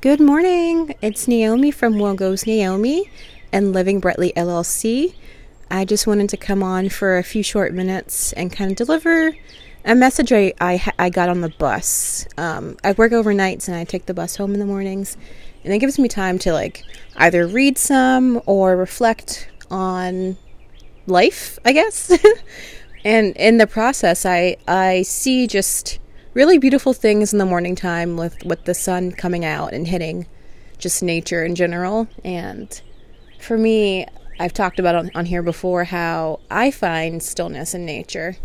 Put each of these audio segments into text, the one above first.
Good morning. It's Naomi from Well Goes Naomi and Living Brightly LLC. I just wanted to come on for a few short minutes and kind of deliver a message I, I, I got on the bus. Um, I work overnights and I take the bus home in the mornings, and it gives me time to like either read some or reflect on life, I guess. and in the process, I I see just really beautiful things in the morning time with with the sun coming out and hitting just nature in general. And for me i've talked about on, on here before how i find stillness in nature.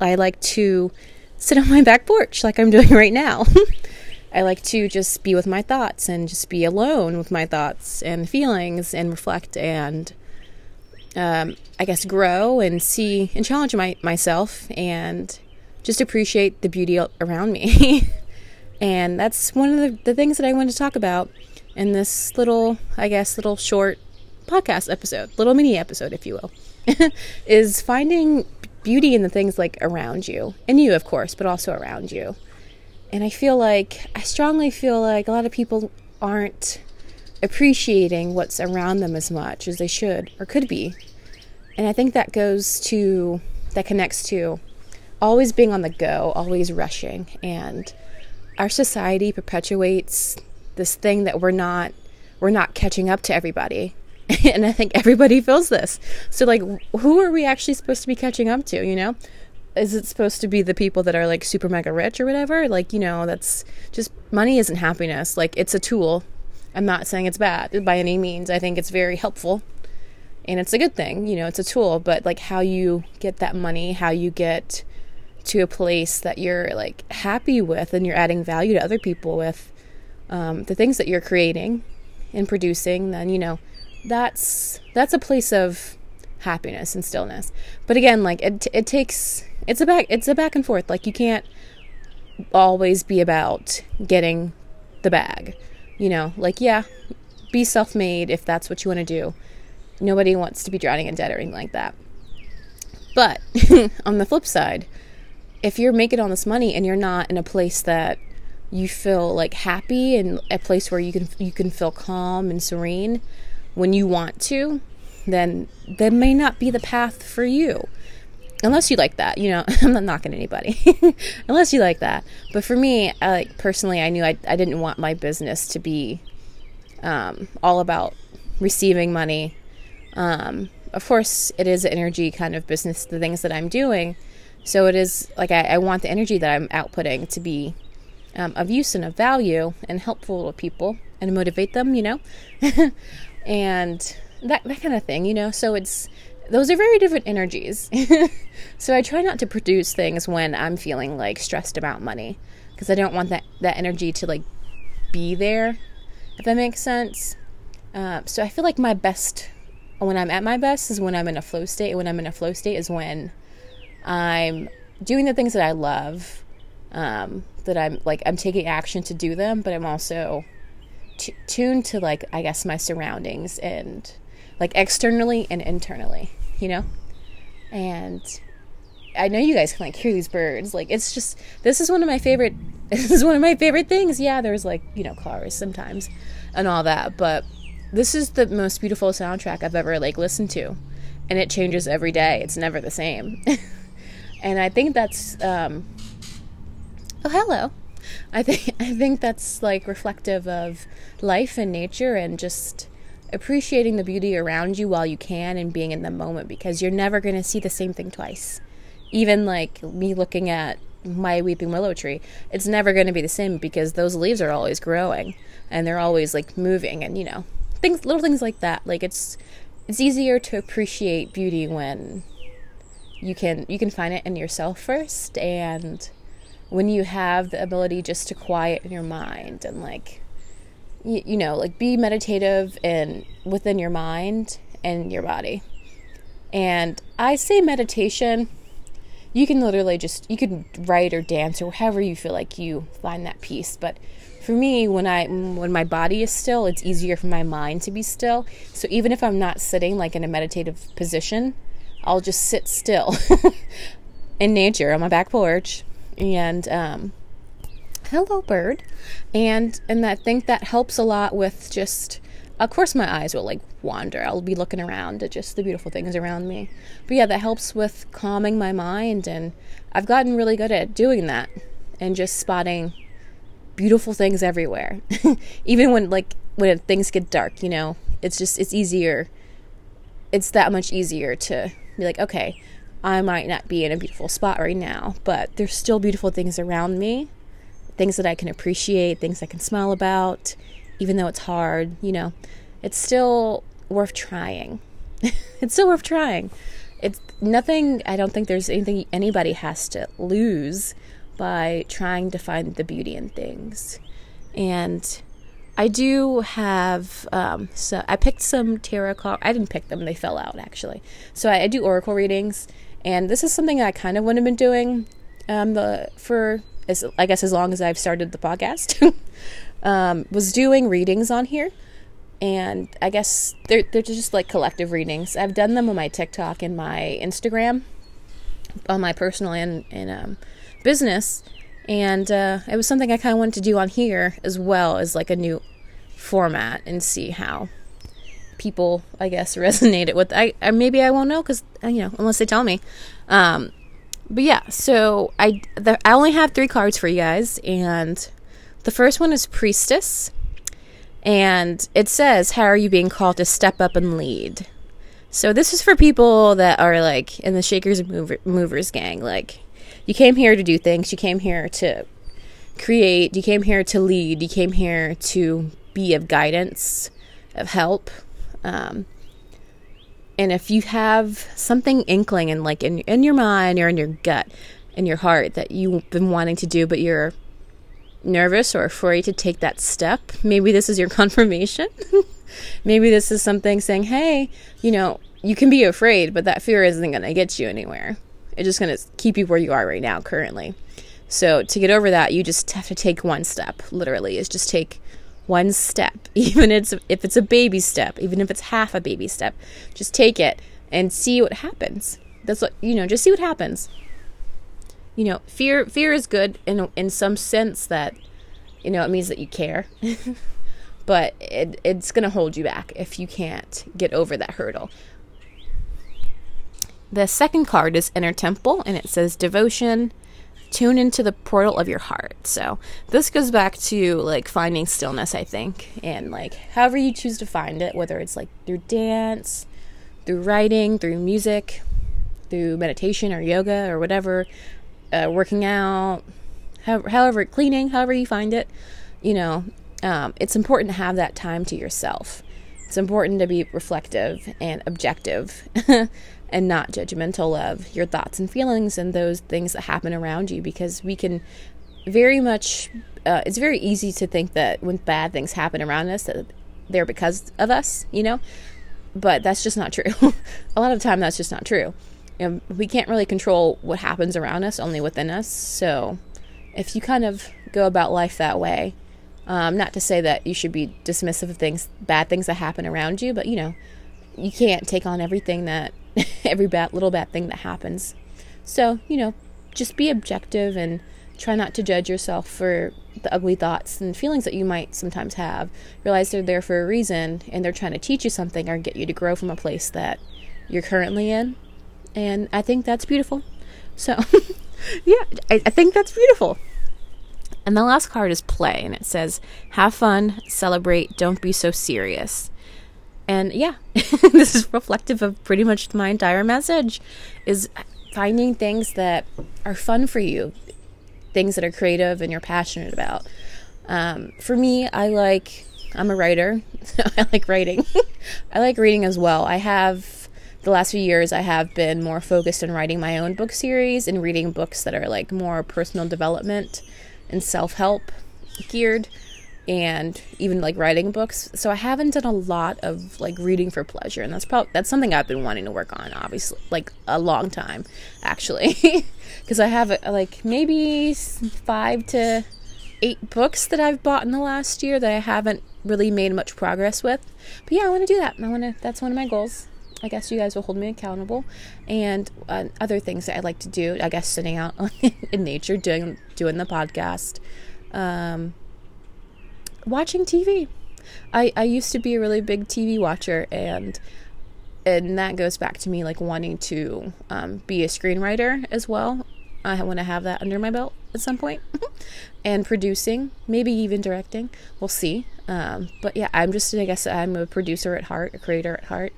I like to sit on my back porch like i'm doing right now. I like to just be with my thoughts and just be alone with my thoughts and feelings and reflect and um, i guess grow and see and challenge my, myself and just appreciate the beauty around me. and that's one of the, the things that I wanted to talk about in this little, I guess, little short podcast episode, little mini episode, if you will, is finding beauty in the things like around you, and you, of course, but also around you. And I feel like, I strongly feel like a lot of people aren't appreciating what's around them as much as they should or could be. And I think that goes to, that connects to always being on the go, always rushing. And our society perpetuates this thing that we're not we're not catching up to everybody. and I think everybody feels this. So like who are we actually supposed to be catching up to, you know? Is it supposed to be the people that are like super mega rich or whatever? Like, you know, that's just money isn't happiness. Like it's a tool. I'm not saying it's bad by any means. I think it's very helpful and it's a good thing, you know, it's a tool, but like how you get that money, how you get to a place that you're like happy with and you're adding value to other people with um, the things that you're creating and producing then you know that's that's a place of happiness and stillness. But again like it, it takes it's a back it's a back and forth. Like you can't always be about getting the bag you know? Like yeah be self-made if that's what you want to do. Nobody wants to be drowning in debt or anything like that. But on the flip side if you're making all this money and you're not in a place that you feel like happy and a place where you can you can feel calm and serene when you want to, then that may not be the path for you. Unless you like that, you know, I'm not knocking anybody. Unless you like that. But for me, I, like personally, I knew I, I didn't want my business to be um, all about receiving money. Um, of course, it is an energy kind of business, the things that I'm doing so it is like I, I want the energy that I'm outputting to be um, of use and of value and helpful to people and motivate them, you know, and that that kind of thing, you know. So it's those are very different energies. so I try not to produce things when I'm feeling like stressed about money because I don't want that that energy to like be there. If that makes sense. Uh, so I feel like my best when I'm at my best is when I'm in a flow state. When I'm in a flow state is when I'm doing the things that I love, um, that I'm like, I'm taking action to do them, but I'm also t- tuned to like, I guess, my surroundings and like externally and internally, you know? And I know you guys can like hear these birds. Like, it's just, this is one of my favorite, this is one of my favorite things. Yeah, there's like, you know, cars sometimes and all that, but this is the most beautiful soundtrack I've ever like listened to. And it changes every day. It's never the same. and I think that's um, oh hello. I think I think that's like reflective of life and nature and just appreciating the beauty around you while you can and being in the moment because you're never going to see the same thing twice. Even like me looking at my weeping willow tree, it's never going to be the same because those leaves are always growing and they're always like moving and you know, things little things like that. Like it's it's easier to appreciate beauty when you can you can find it in yourself first and when you have the ability just to quiet your mind and like you, you know like be meditative and within your mind and your body. And i say meditation you can literally just you can write or dance or however you feel like you find that peace but for me when i when my body is still it's easier for my mind to be still. So even if i'm not sitting like in a meditative position I'll just sit still in nature on my back porch and um, hello bird. And and i think that helps a lot with just of course my eyes will like wander. I'll be looking around at just the beautiful things around me. But yeah that helps with calming my mind and i've gotten really good at doing that and just spotting beautiful things everywhere. Even when like when things get dark you know it's just it's easier it's that much easier to be like okay i might not be in a beautiful spot right now but there's still beautiful things around me things that i can appreciate things i can smile about even though it's hard, you know, it's still worth trying. it's still worth trying. It's nothing, I don't think there's anything anybody has to lose by trying to find the beauty in things. And I do have, um, so I picked some tarot cards. I didn't pick them, they fell out actually. So I, I, do oracle readings, and this is something I kind of wouldn't have been doing um, the, for, as, I guess, as long as I've started the podcast. um, was doing readings on here. And I guess they're, they're just like collective readings. I've done them on my TikTok and my Instagram, on my personal and, and um, business. And uh, it was something I kind of wanted to do on here as well as like a new format and see how people, I guess, resonated with. I, I maybe I won't know because uh, you know unless they tell me. Um, but yeah, so I the, I only have three cards for you guys, and the first one is Priestess, and it says, How are you being called to step up and lead? So this is for people that are like in the Shakers and mover, Movers gang. Like, you came here to do things, you came here to create, you came here to lead, you came here to be of guidance, of help. Um, and if you have something inkling in like in in your mind or in your gut, in your heart that you've been wanting to do, but you're nervous or afraid to take that step, maybe this is your confirmation. maybe this is something saying, hey, you know, you can be afraid, but that fear isn't going to get you anywhere. It's just going to keep you where you are right now, currently. So to get over that, you just have to take one step. Literally, is just take one step, even it's if it's a baby step, even if it's half a baby step. Just take it and see what happens. That's what you know. Just see what happens you know, fear fear is good in in some sense that you know it means that you care. but it, it's going to hold you back if you can't get over that hurdle. The second card is Inner Temple, and it says Devotion, tune into the portal of your heart. So this goes back to like finding stillness, I think, and like however you choose to find it, whether it's like through dance, through writing, through music, through meditation or yoga or whatever uh, working out, however, however, cleaning, however you find it, you know, um, it's important to have that time to yourself. It's important to be reflective and objective and not judgmental of your thoughts and feelings and those things that happen around you because we can very much, uh, it's very easy to think that when bad things happen around us, that they're because of us, you know? But that's just not true. a lot of time, that's just not true you know, we can't really control what happens around us, only within us. So if you kind of go about life that way, um, not to say that you should be dismissive of things, bad things that happen around you, but you know, you can't take on everything that, every bad, little bad thing that happens. So, you know, just be objective and try not to judge yourself for the ugly thoughts and feelings that you might sometimes have. Realize they're there for a reason and they're trying to teach you something or get you to grow from a place that you're currently in and I think that's beautiful. So, yeah, I, I think that's beautiful. And the last card is play, and it says, Have fun, celebrate, don't be so serious. And yeah, this is reflective of pretty much my entire message is finding things that are fun for you, things that are creative and you're passionate about. Um, for me, I like, I'm a writer, so I like writing. I like reading as well. I have the last few years I have been more focused on writing my own book series and reading books that are like more personal development and self-help geared and even like writing books. So I haven't done a lot of like reading for pleasure and that's probably that's something I've been wanting to work on obviously like a long time actually because I have like maybe 5 to 8 books that I've bought in the last year that I haven't really made much progress with. But yeah, I want to do that. I want to that's one of my goals. I guess you guys will hold me accountable. And uh, other things that I like to do, I guess sitting out in nature, doing doing the podcast, Um, watching TV. I, I used to be a really big TV watcher and and that goes back to me like wanting to um, be a screenwriter as well. I want to have that under my belt at some point, and producing, maybe even directing. We'll see. Um, but yeah, I'm just I guess I'm a producer at heart, a creator at heart,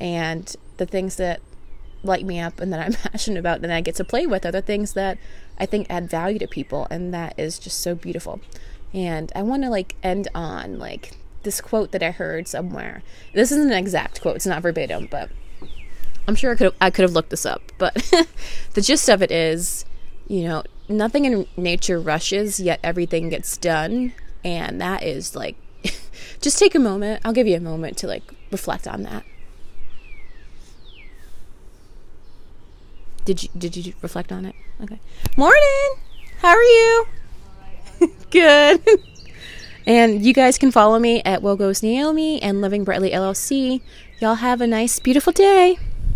and the things that light me up and that I'm passionate about and I get to play with are the things that I think add value to people, and that is just so beautiful. And I want to like end on like this quote that I heard somewhere. This isn't an exact quote; it's not verbatim, but I'm sure I could I could have looked this up. But the gist of it is, you know, nothing in nature rushes, yet everything gets done, and that is like, just take a moment. I'll give you a moment to like reflect on that. Did you did you reflect on it? Okay. Morning. How are you? Good. and you guys can follow me at Well Goes Naomi and Living Brightly LLC. Y'all have a nice, beautiful day.